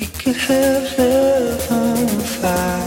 We could have love on fire.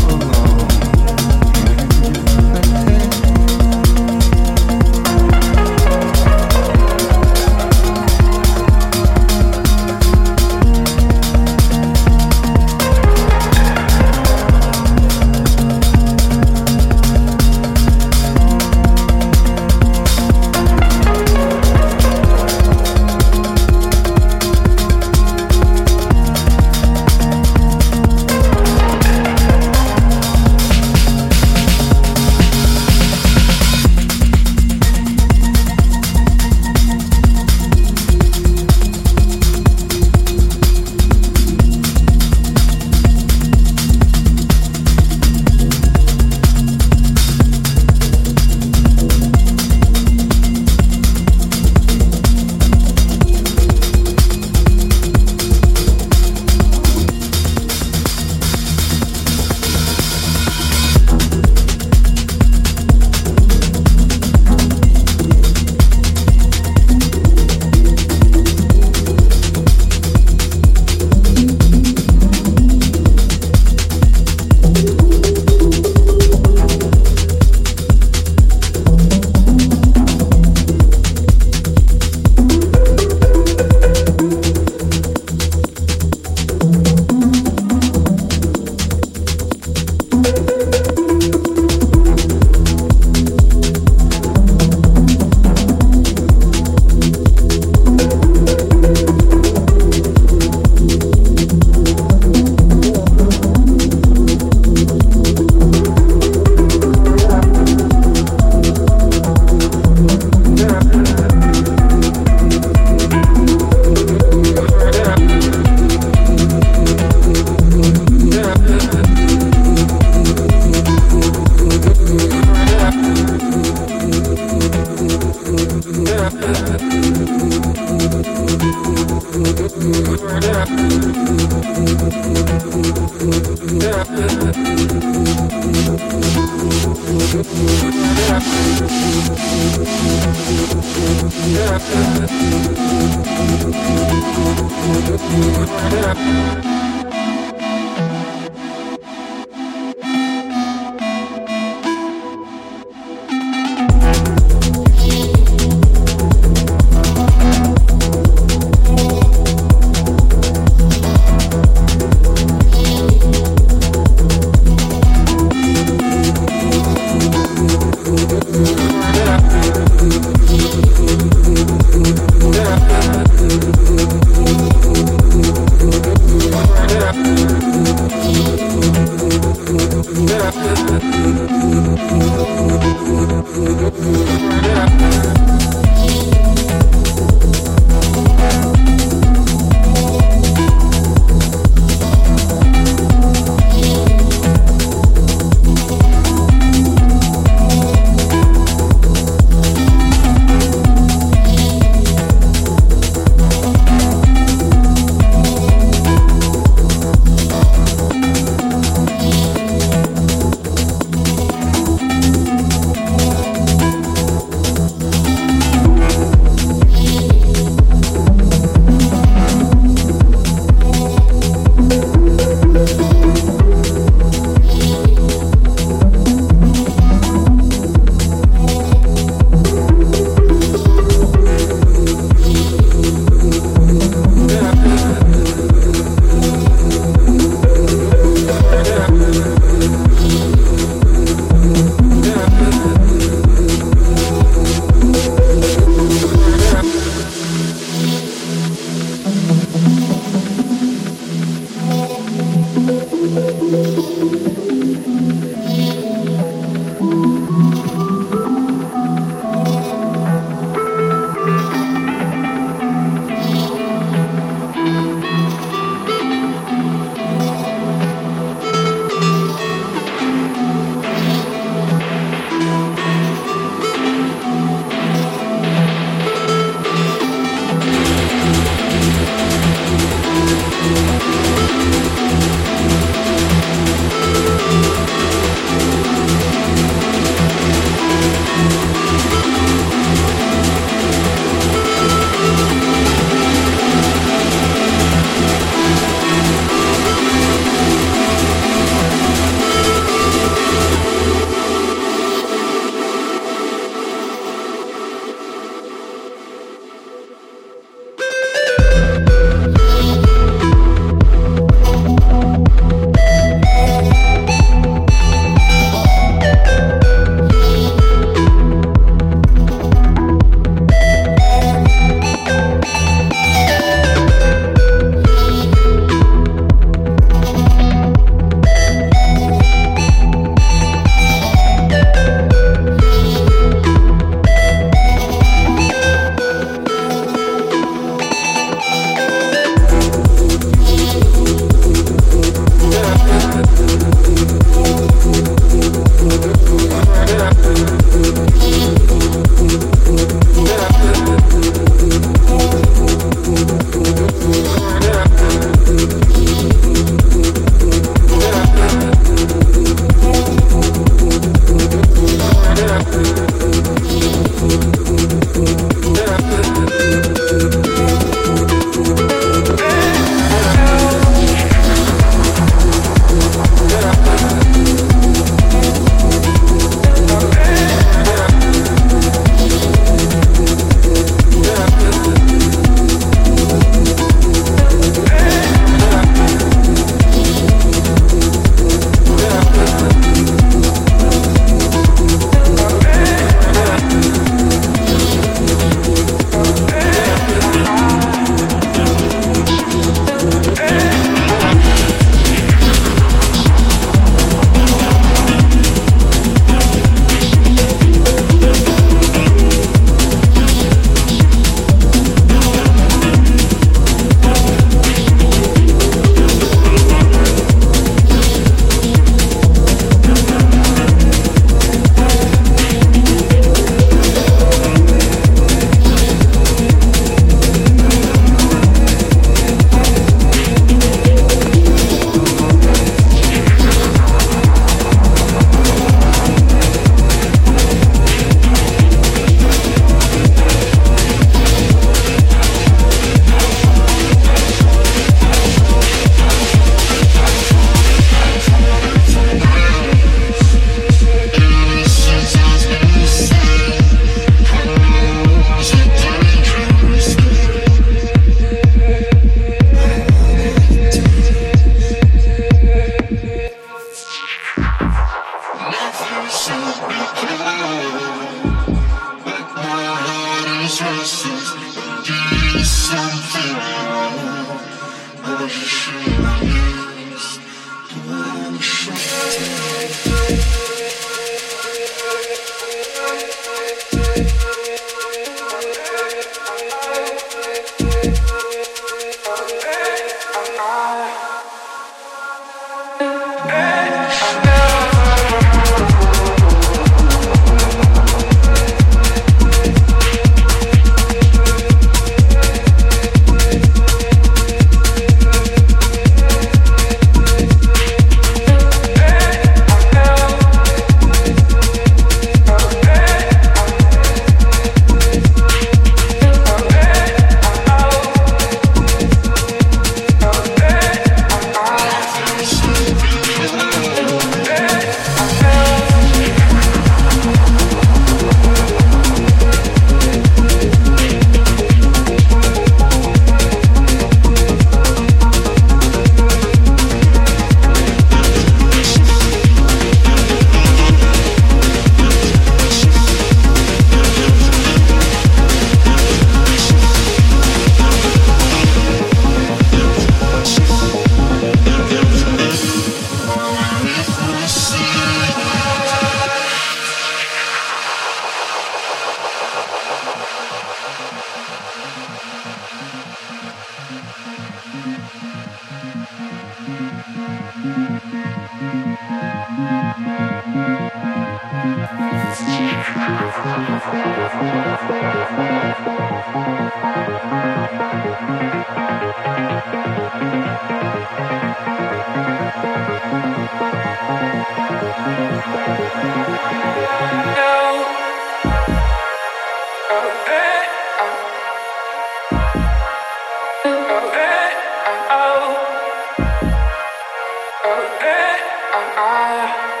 Shadow,